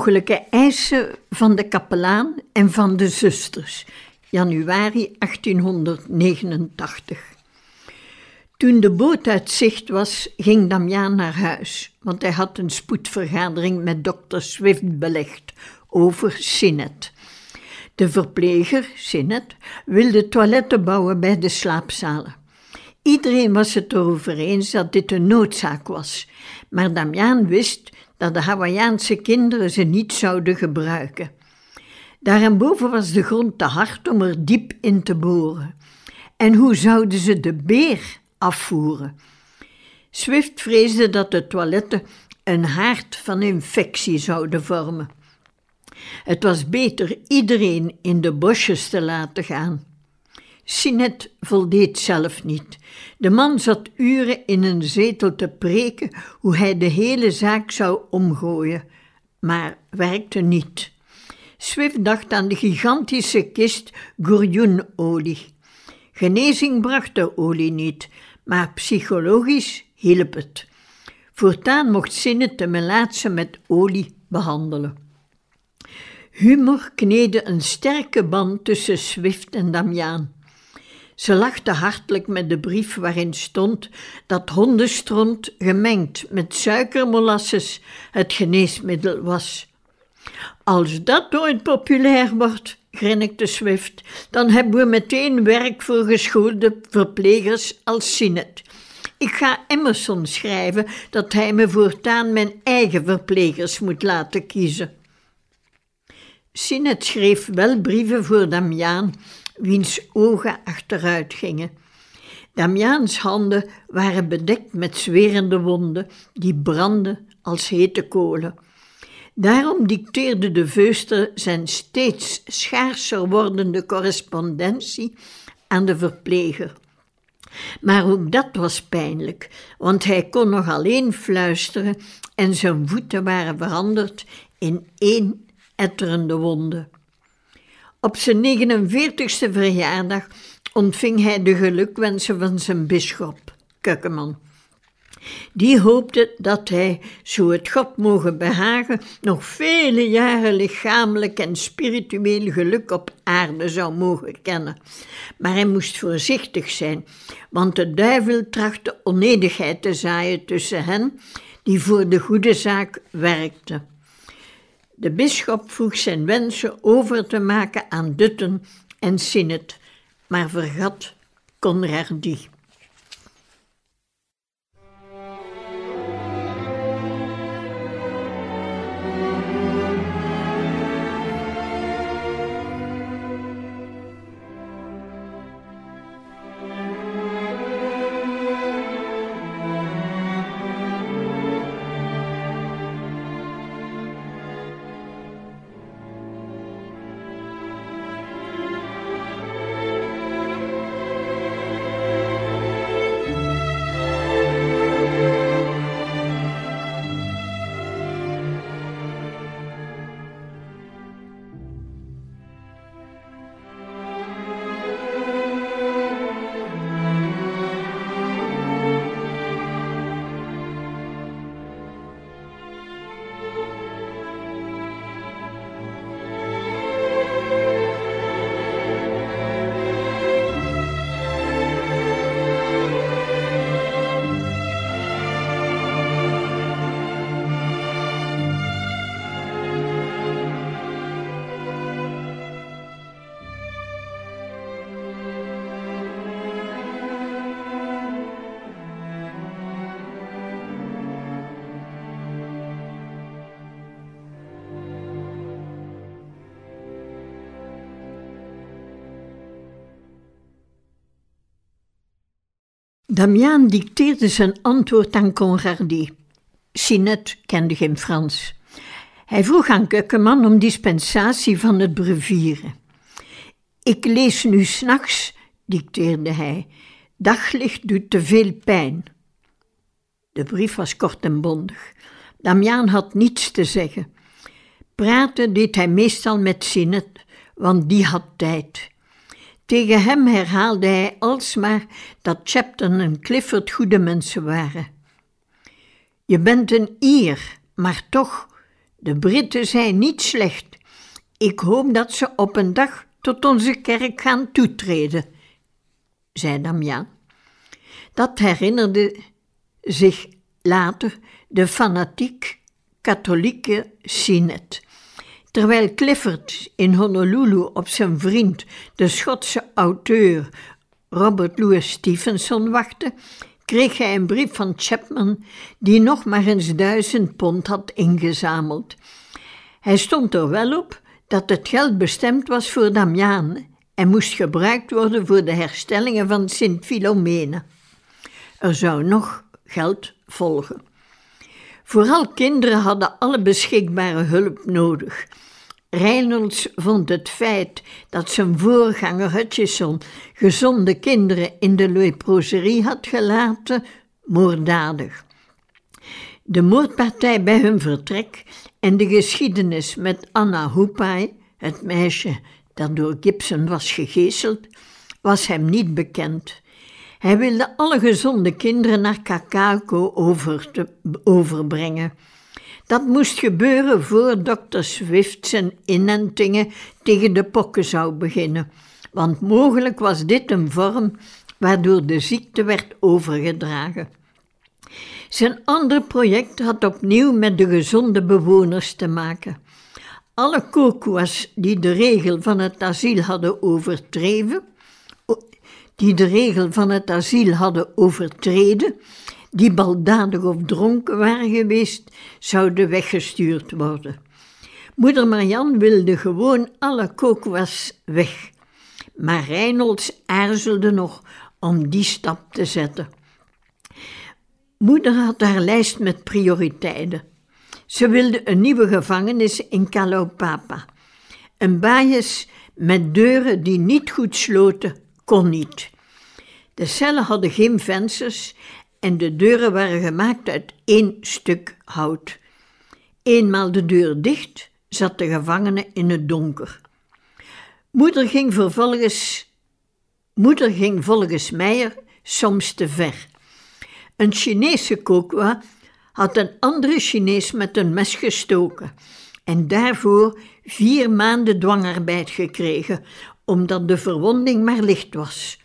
Onmogelijke eisen van de kapelaan en van de zusters, januari 1889. Toen de boot uit zicht was, ging Damiaan naar huis, want hij had een spoedvergadering met dokter Swift belegd over Sinet. De verpleger, Sinet, wilde toiletten bouwen bij de slaapzalen. Iedereen was het erover eens dat dit een noodzaak was, maar Damiaan wist dat de Hawaïaanse kinderen ze niet zouden gebruiken. Daarboven was de grond te hard om er diep in te boren. En hoe zouden ze de beer afvoeren? Swift vreesde dat de toiletten een haard van infectie zouden vormen. Het was beter iedereen in de bosjes te laten gaan. Sinet voldeed zelf niet. De man zat uren in een zetel te preken hoe hij de hele zaak zou omgooien, maar werkte niet. Swift dacht aan de gigantische kist gourjoenolie. Genezing bracht de olie niet, maar psychologisch hielp het. Voortaan mocht Sinet de melaatse met olie behandelen. Humor kneedde een sterke band tussen Swift en Damiaan. Ze lachte hartelijk met de brief waarin stond dat hondenstront gemengd met suikermolasses het geneesmiddel was. Als dat nooit populair wordt, grinnikte Swift, dan hebben we meteen werk voor geschoolde verplegers als Sinet. Ik ga Emerson schrijven dat hij me voortaan mijn eigen verplegers moet laten kiezen. Sinet schreef wel brieven voor Damiaan, wiens ogen achteruit gingen. Damiaans handen waren bedekt met zwerende wonden die brandden als hete kolen. Daarom dicteerde de veuster zijn steeds schaarser wordende correspondentie aan de verpleger. Maar ook dat was pijnlijk, want hij kon nog alleen fluisteren en zijn voeten waren veranderd in één etterende wonde. Op zijn 49ste verjaardag ontving hij de gelukwensen van zijn bisschop, Kukkeman. Die hoopte dat hij, zo het God mogen behagen, nog vele jaren lichamelijk en spiritueel geluk op aarde zou mogen kennen. Maar hij moest voorzichtig zijn, want de duivel trachtte onedigheid te zaaien tussen hen die voor de goede zaak werkten. De bisschop vroeg zijn wensen over te maken aan Dutten en Sinnet, maar vergat Conradi. Damiaan dicteerde zijn antwoord aan Conradi. Sinet kende geen Frans. Hij vroeg aan Keukenman om dispensatie van het brevieren. Ik lees nu s'nachts, dicteerde hij. Daglicht doet te veel pijn. De brief was kort en bondig. Damiaan had niets te zeggen. Praten deed hij meestal met Sinet, want die had tijd. Tegen hem herhaalde hij alsmaar dat Chapton en Clifford goede mensen waren. Je bent een Ier, maar toch, de Britten zijn niet slecht. Ik hoop dat ze op een dag tot onze kerk gaan toetreden, zei Damian. Dat herinnerde zich later de fanatiek katholieke Sinet. Terwijl Clifford in Honolulu op zijn vriend, de Schotse auteur Robert Louis Stevenson, wachtte, kreeg hij een brief van Chapman, die nog maar eens duizend pond had ingezameld. Hij stond er wel op dat het geld bestemd was voor Damiaan en moest gebruikt worden voor de herstellingen van Sint Philomene. Er zou nog geld volgen. Vooral kinderen hadden alle beschikbare hulp nodig. Reynolds vond het feit dat zijn voorganger Hutchison gezonde kinderen in de leproserie had gelaten moorddadig. De moordpartij bij hun vertrek en de geschiedenis met Anna Hoopai, het meisje dat door Gibson was gegezeld, was hem niet bekend. Hij wilde alle gezonde kinderen naar Kakako over te, overbrengen. Dat moest gebeuren voor dokter Swift zijn inentingen tegen de pokken zou beginnen, want mogelijk was dit een vorm waardoor de ziekte werd overgedragen. Zijn ander project had opnieuw met de gezonde bewoners te maken. Alle kokuas die de regel van het asiel hadden overtreden, die de regel van het asiel hadden overtreden, die baldadig of dronken waren geweest, zouden weggestuurd worden. Moeder Marian wilde gewoon alle kookwas weg. Maar Reynolds aarzelde nog om die stap te zetten. Moeder had haar lijst met prioriteiten. Ze wilde een nieuwe gevangenis in Kalaupapa. Een baaiers met deuren die niet goed sloten, kon niet. De cellen hadden geen vensters en de deuren waren gemaakt uit één stuk hout. Eenmaal de deur dicht, zat de gevangene in het donker. Moeder ging vervolgens, moeder ging volgens Meijer soms te ver. Een Chinese kokwa had een andere Chinees met een mes gestoken en daarvoor vier maanden dwangarbeid gekregen, omdat de verwonding maar licht was.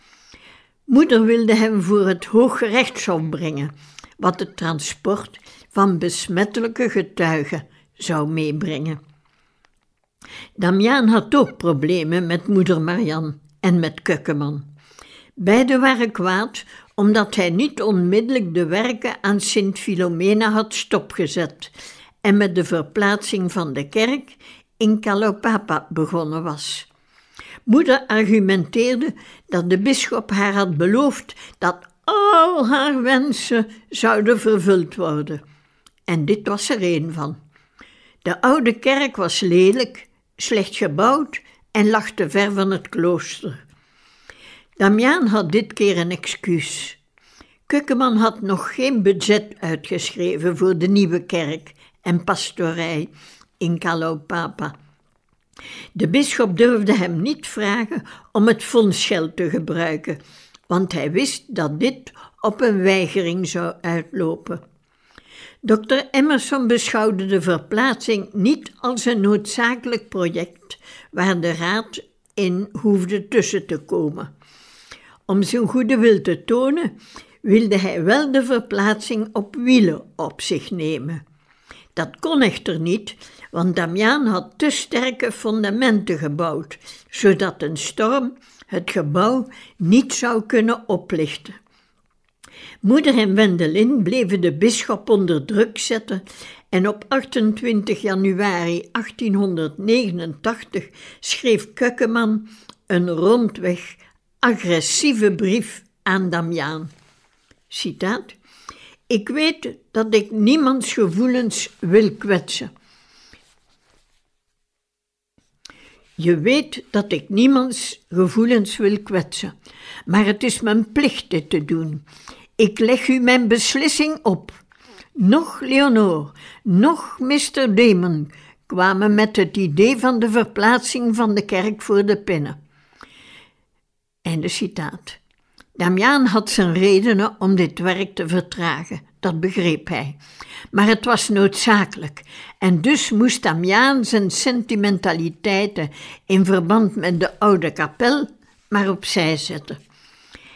Moeder wilde hem voor het Hooggerechtshof brengen, wat het transport van besmettelijke getuigen zou meebrengen. Damiaan had ook problemen met moeder Marian en met Kukkeman. Beiden waren kwaad omdat hij niet onmiddellijk de werken aan Sint Filomena had stopgezet en met de verplaatsing van de kerk in Kalopapa begonnen was. Moeder argumenteerde dat de bisschop haar had beloofd dat al haar wensen zouden vervuld worden. En dit was er een van. De oude kerk was lelijk, slecht gebouwd en lag te ver van het klooster. Damiaan had dit keer een excuus. Kukkeman had nog geen budget uitgeschreven voor de nieuwe kerk en pastorij in Kalopapa. De bisschop durfde hem niet vragen om het fondsgeld te gebruiken, want hij wist dat dit op een weigering zou uitlopen. Dr. Emerson beschouwde de verplaatsing niet als een noodzakelijk project waar de raad in hoefde tussen te komen. Om zijn goede wil te tonen, wilde hij wel de verplaatsing op wielen op zich nemen. Dat kon echter niet, want Damiaan had te sterke fundamenten gebouwd, zodat een storm het gebouw niet zou kunnen oplichten. Moeder en Wendelin bleven de bisschop onder druk zetten en op 28 januari 1889 schreef Kukkeman een rondweg agressieve brief aan Damiaan. Citaat. Ik weet dat ik niemands gevoelens wil kwetsen. Je weet dat ik niemands gevoelens wil kwetsen, maar het is mijn plicht dit te doen. Ik leg u mijn beslissing op. Nog Leonor, nog Mr. Damon kwamen met het idee van de verplaatsing van de kerk voor de pinnen. Einde citaat. Damiaan had zijn redenen om dit werk te vertragen, dat begreep hij. Maar het was noodzakelijk en dus moest Damiaan zijn sentimentaliteiten in verband met de oude kapel maar opzij zetten.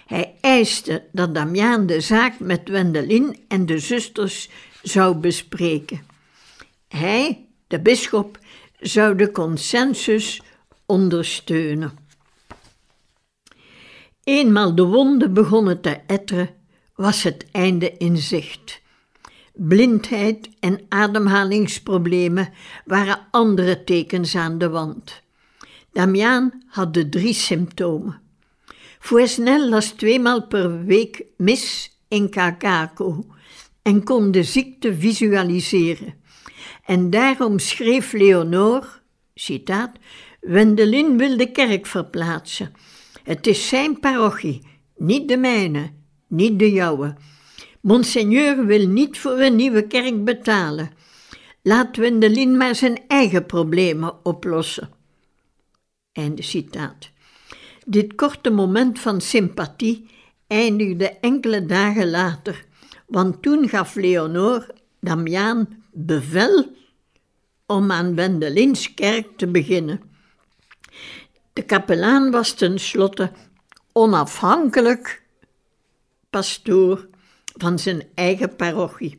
Hij eiste dat Damiaan de zaak met Wendelin en de zusters zou bespreken. Hij, de bisschop, zou de consensus ondersteunen. Eenmaal de wonden begonnen te etteren, was het einde in zicht. Blindheid en ademhalingsproblemen waren andere tekens aan de wand. Damiaan had de drie symptomen. Fouesnel las tweemaal per week mis in Kakako en kon de ziekte visualiseren. En daarom schreef Leonor, citaat, Wendelin wil de kerk verplaatsen. Het is zijn parochie, niet de mijne, niet de jouwe. Monseigneur wil niet voor een nieuwe kerk betalen. Laat Wendelin maar zijn eigen problemen oplossen. Einde citaat. Dit korte moment van sympathie eindigde enkele dagen later, want toen gaf Leonor Damiaan bevel om aan Wendelins kerk te beginnen. De kapelaan was tenslotte onafhankelijk pastoor van zijn eigen parochie.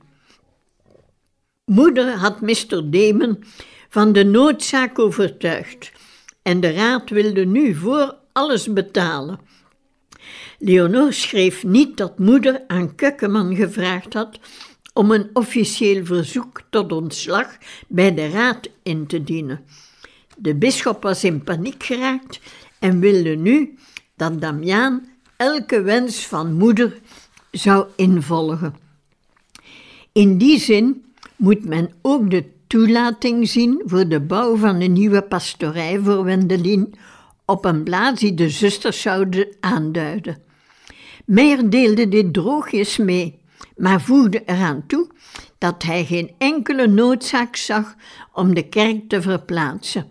Moeder had Mr. Damon van de noodzaak overtuigd en de raad wilde nu voor alles betalen. Leonor schreef niet dat moeder aan Kukkeman gevraagd had om een officieel verzoek tot ontslag bij de raad in te dienen. De bisschop was in paniek geraakt en wilde nu dat Damiaan elke wens van moeder zou involgen. In die zin moet men ook de toelating zien voor de bouw van een nieuwe pastorij voor Wendelin op een plaats die de zusters zouden aanduiden. Meijer deelde dit droogjes mee, maar voegde eraan toe dat hij geen enkele noodzaak zag om de kerk te verplaatsen.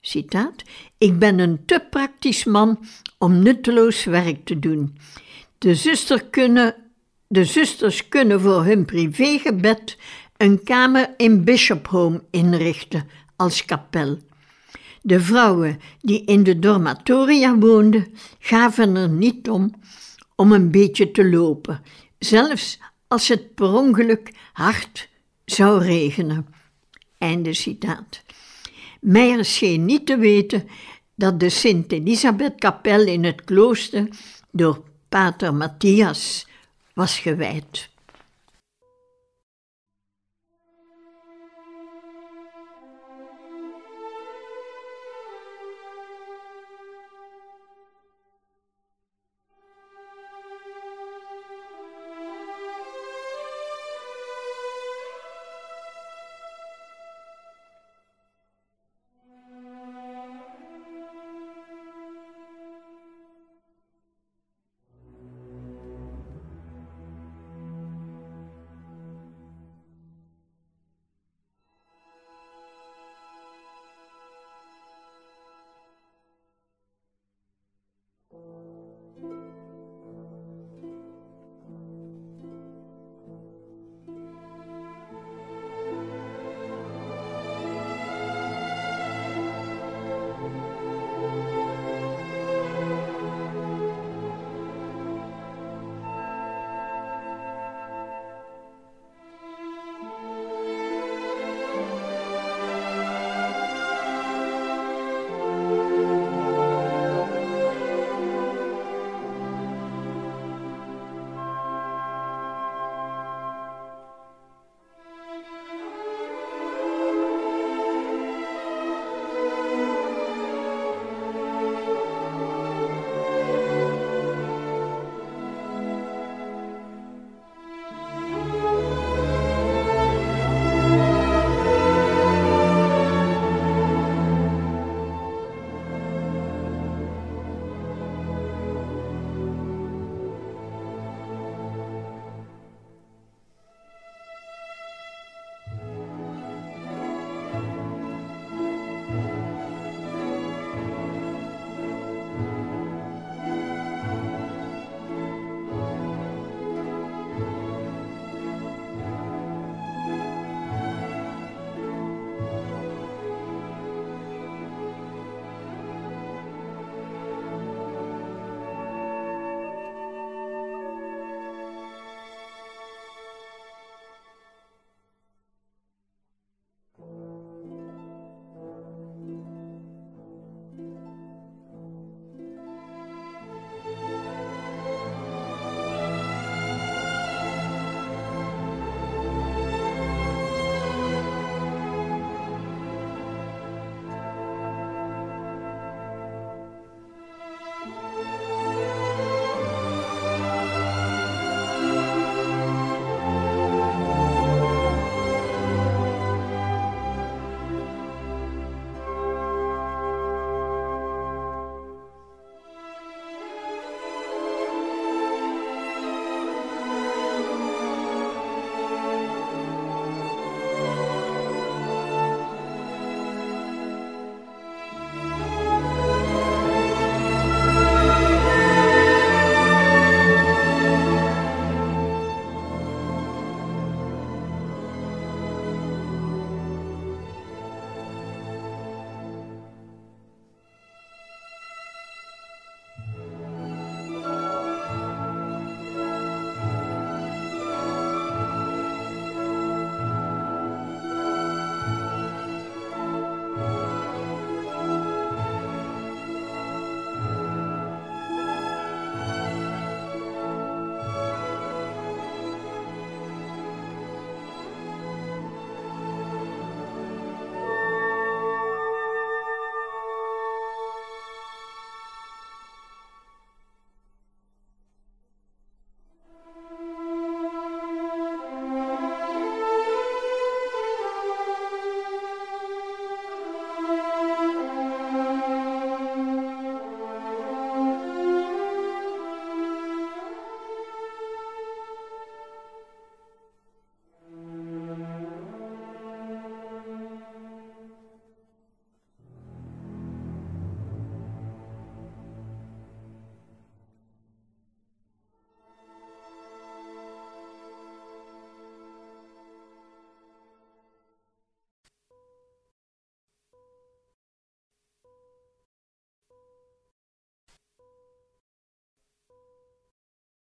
Citaat: Ik ben een te praktisch man om nutteloos werk te doen. De, zuster kunnen, de zusters kunnen voor hun privégebed een kamer in Bishop Home inrichten als kapel. De vrouwen die in de dormatoria woonden, gaven er niet om om een beetje te lopen, zelfs als het per ongeluk hard zou regenen. Einde citaat. Meijer scheen niet te weten dat de Sint-Elisabeth-kapel in het klooster door pater Matthias was gewijd.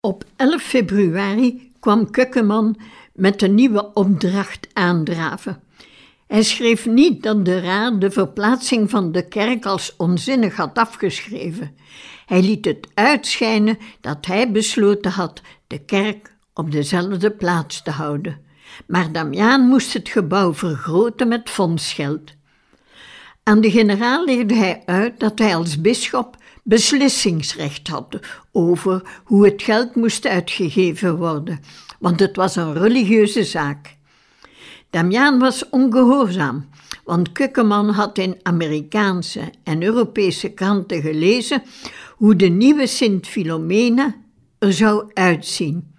Op 11 februari kwam Kukkeman met een nieuwe opdracht aandraven. Hij schreef niet dat de raad de verplaatsing van de kerk als onzinnig had afgeschreven. Hij liet het uitschijnen dat hij besloten had de kerk op dezelfde plaats te houden. Maar Damiaan moest het gebouw vergroten met fondsgeld. Aan de generaal legde hij uit dat hij als bisschop beslissingsrecht had over hoe het geld moest uitgegeven worden, want het was een religieuze zaak. Damiaan was ongehoorzaam, want Kukkeman had in Amerikaanse en Europese kranten gelezen hoe de nieuwe Sint Philomena er zou uitzien.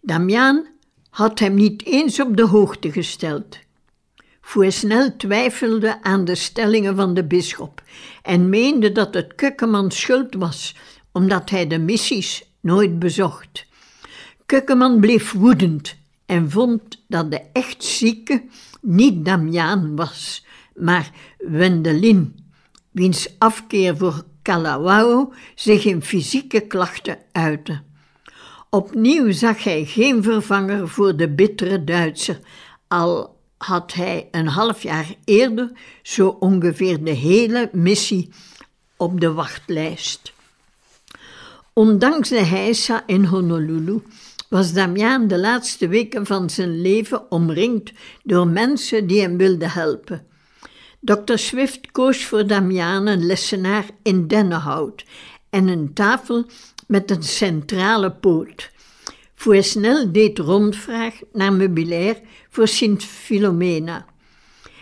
Damiaan had hem niet eens op de hoogte gesteld. Fouesnel twijfelde aan de stellingen van de bisschop en meende dat het Kukkeman schuld was, omdat hij de missies nooit bezocht. Kukkeman bleef woedend en vond dat de echt zieke niet Damiaan was, maar Wendelin, wiens afkeer voor Kalawao zich in fysieke klachten uitte. Opnieuw zag hij geen vervanger voor de bittere Duitser, al had hij een half jaar eerder zo ongeveer de hele missie op de wachtlijst. Ondanks de heisa in Honolulu was Damiaan de laatste weken van zijn leven omringd door mensen die hem wilden helpen. Dr. Swift koos voor Damiaan een lessenaar in dennenhout en een tafel met een centrale poot. Fouesnel deed rondvraag naar meubilair voor Sint Philomena.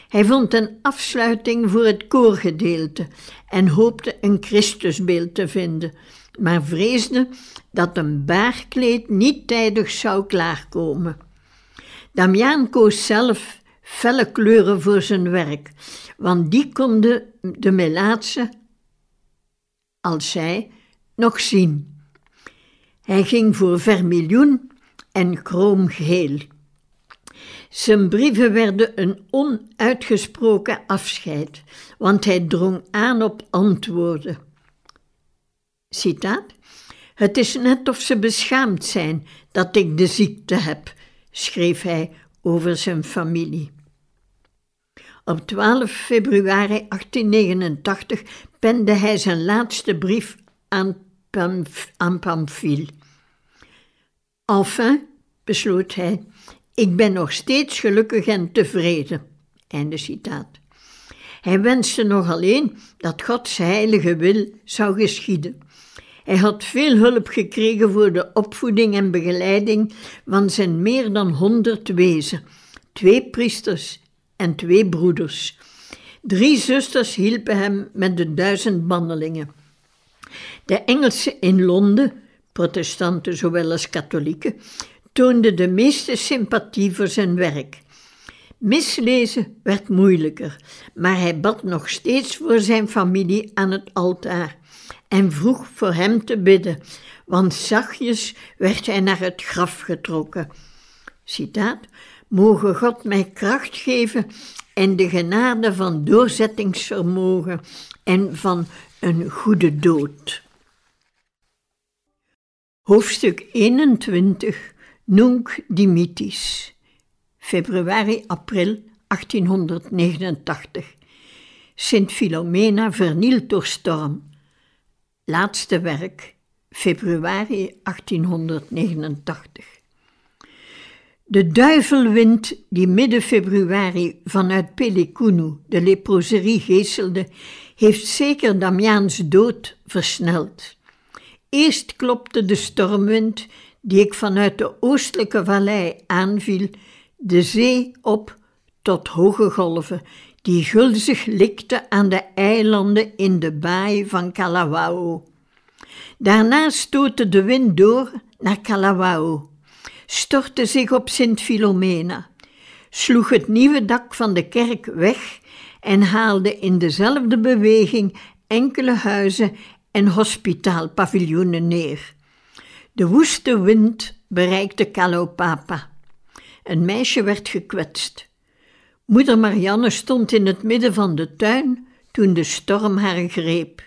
Hij vond een afsluiting voor het koorgedeelte en hoopte een Christusbeeld te vinden, maar vreesde dat een baarkleed niet tijdig zou klaarkomen. Damiaan koos zelf felle kleuren voor zijn werk, want die konden de Melaatse, als zij, nog zien. Hij ging voor vermiljoen en kroomgeel. Zijn brieven werden een onuitgesproken afscheid, want hij drong aan op antwoorden. Citaat: Het is net of ze beschaamd zijn dat ik de ziekte heb, schreef hij over zijn familie. Op 12 februari 1889 pende hij zijn laatste brief aan, Pamf. Enfin, besloot hij, ik ben nog steeds gelukkig en tevreden. Einde citaat. Hij wenste nog alleen dat Gods heilige wil zou geschieden. Hij had veel hulp gekregen voor de opvoeding en begeleiding van zijn meer dan honderd wezen, twee priesters en twee broeders. Drie zusters hielpen hem met de duizend bandelingen. De Engelsen in Londen, protestanten zowel als katholieken, toonden de meeste sympathie voor zijn werk. Mislezen werd moeilijker, maar hij bad nog steeds voor zijn familie aan het altaar en vroeg voor hem te bidden, want zachtjes werd hij naar het graf getrokken. Citaat: Mogen God mij kracht geven en de genade van doorzettingsvermogen en van een goede dood. Hoofdstuk 21 Nunc Dimittis, februari-april 1889. Sint Philomena vernield door storm. Laatste werk, februari 1889. De duivelwind die midden februari vanuit Pellicunu de leproserie geeselde, heeft zeker Damiaans dood versneld. Eerst klopte de stormwind die ik vanuit de oostelijke vallei aanviel, de zee op tot hoge golven, die gulzig likten aan de eilanden in de baai van Kalawao. Daarna stootte de wind door naar Kalawao, stortte zich op Sint Filomena, sloeg het nieuwe dak van de kerk weg en haalde in dezelfde beweging enkele huizen en hospitaalpaviljoenen neer. De woeste wind bereikte Kalopapa. Een meisje werd gekwetst. Moeder Marianne stond in het midden van de tuin toen de storm haar greep.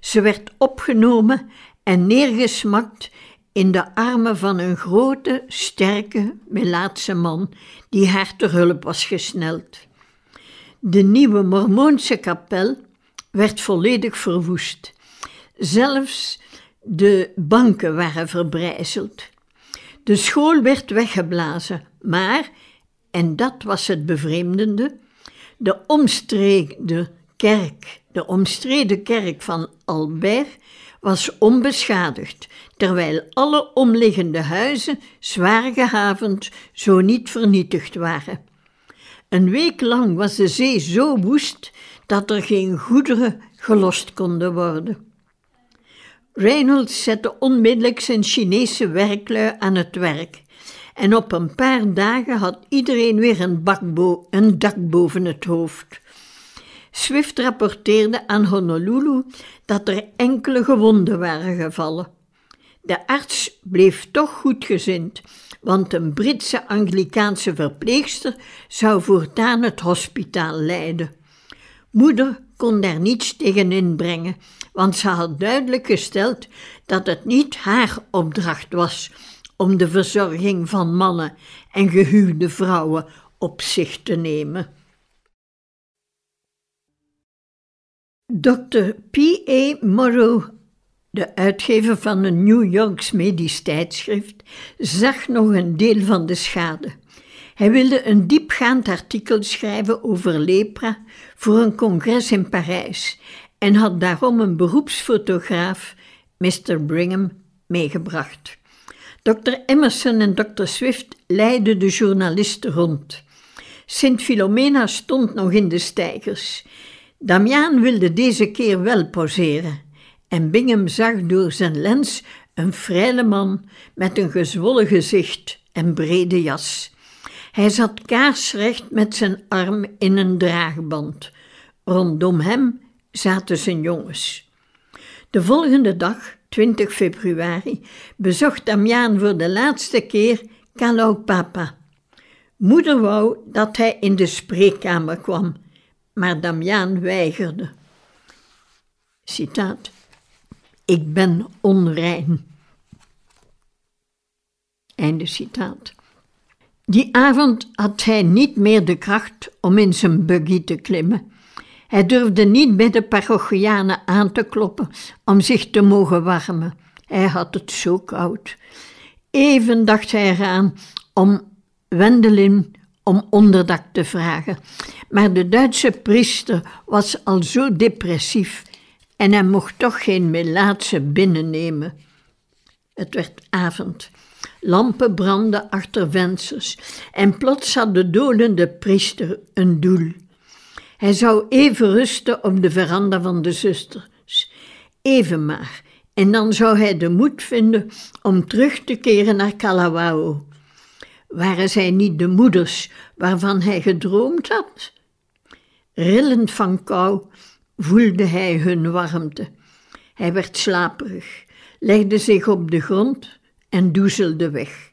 Ze werd opgenomen en neergesmakt in de armen van een grote, sterke, Melaatse man die haar ter hulp was gesneld. De nieuwe Mormoonse kapel werd volledig verwoest. Zelfs de banken waren verbrijzeld. De school werd weggeblazen, maar, en dat was het bevreemdende, de omstreden kerk, de omstreden kerk van Albert was onbeschadigd, terwijl alle omliggende huizen zwaar gehavend, zo niet vernietigd waren. Een week lang was de zee zo woest dat er geen goederen gelost konden worden. Reynolds zette onmiddellijk zijn Chinese werklui aan het werk. En op een paar dagen had iedereen weer een, dak boven het hoofd. Swift rapporteerde aan Honolulu dat er enkele gewonden waren gevallen. De arts bleef toch goedgezind, want een Britse Anglikaanse verpleegster zou voortaan het hospitaal leiden. Moeder kon daar niets tegen inbrengen, want ze had duidelijk gesteld dat het niet haar opdracht was om de verzorging van mannen en gehuwde vrouwen op zich te nemen. Dr. P.A. Morrow, de uitgever van een New Yorks medisch tijdschrift, zag nog een deel van de schade. Hij wilde een diepgaand artikel schrijven over lepra voor een congres in Parijs en had daarom een beroepsfotograaf, Mr. Brigham, meegebracht. Dr. Emerson en Dr. Swift leidden de journalisten rond. Sint Philomena stond nog in de steigers. Damiaan wilde deze keer wel poseren en Bingham zag door zijn lens een vrije man met een gezwollen gezicht en brede jas. Hij zat kaarsrecht met zijn arm in een draagband. Rondom hem zaten zijn jongens. De volgende dag, 20 februari, bezocht Damiaan voor de laatste keer Kalau Papa. Moeder wou dat hij in de spreekkamer kwam, maar Damiaan weigerde. Citaat: Ik ben onrein. Einde citaat. Die avond had hij niet meer de kracht om in zijn buggy te klimmen. Hij durfde niet bij de parochianen aan te kloppen om zich te mogen warmen. Hij had het zo koud. Even dacht hij eraan om Wendelin om onderdak te vragen, maar de Duitse priester was al zo depressief en hij mocht toch geen Melaatse binnennemen. Het werd avond. Lampen brandden achter vensters en plots had de dolende priester een doel. Hij zou even rusten op de veranda van de zusters. Even maar. En dan zou hij de moed vinden om terug te keren naar Kalawao. Waren zij niet de moeders waarvan hij gedroomd had? Rillend van kou voelde hij hun warmte. Hij werd slaperig, legde zich op de grond en doezelde weg.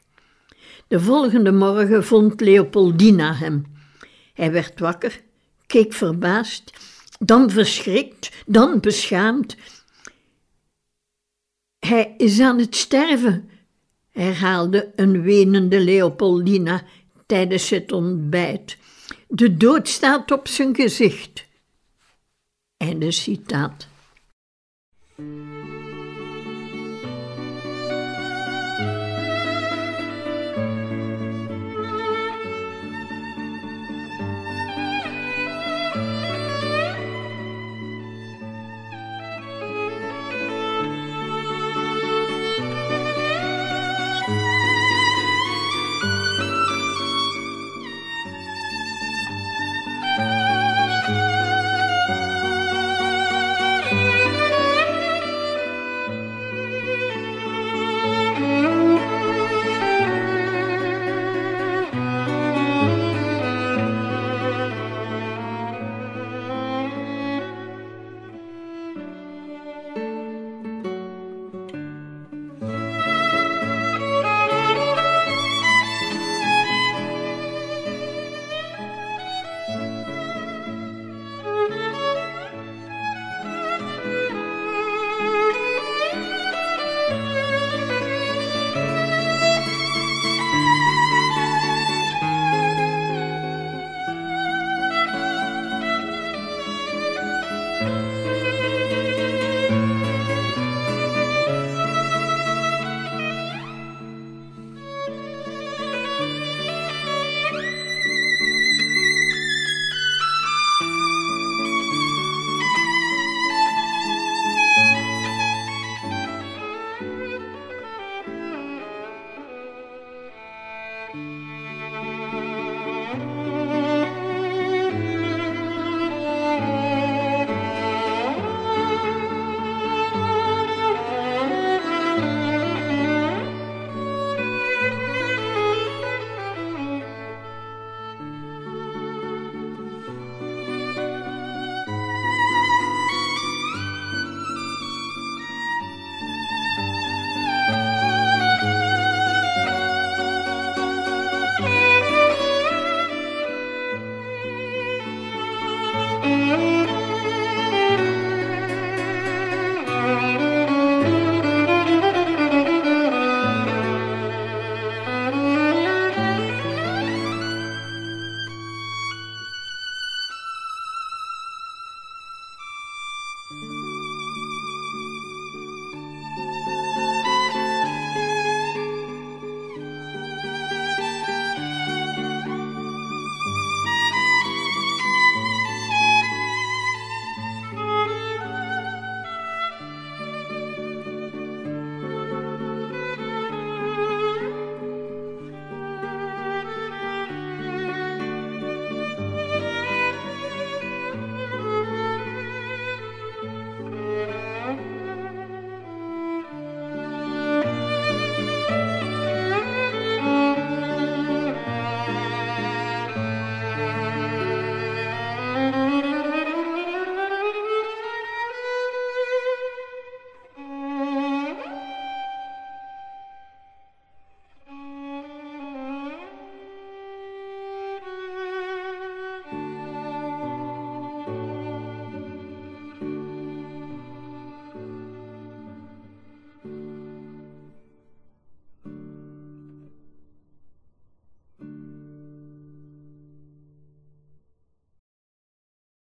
De volgende morgen vond Leopoldina hem. Hij werd wakker, keek verbaasd, dan verschrikt, dan beschaamd. Hij is aan het sterven, herhaalde een wenende Leopoldina tijdens het ontbijt. De dood staat op zijn gezicht. Einde citaat.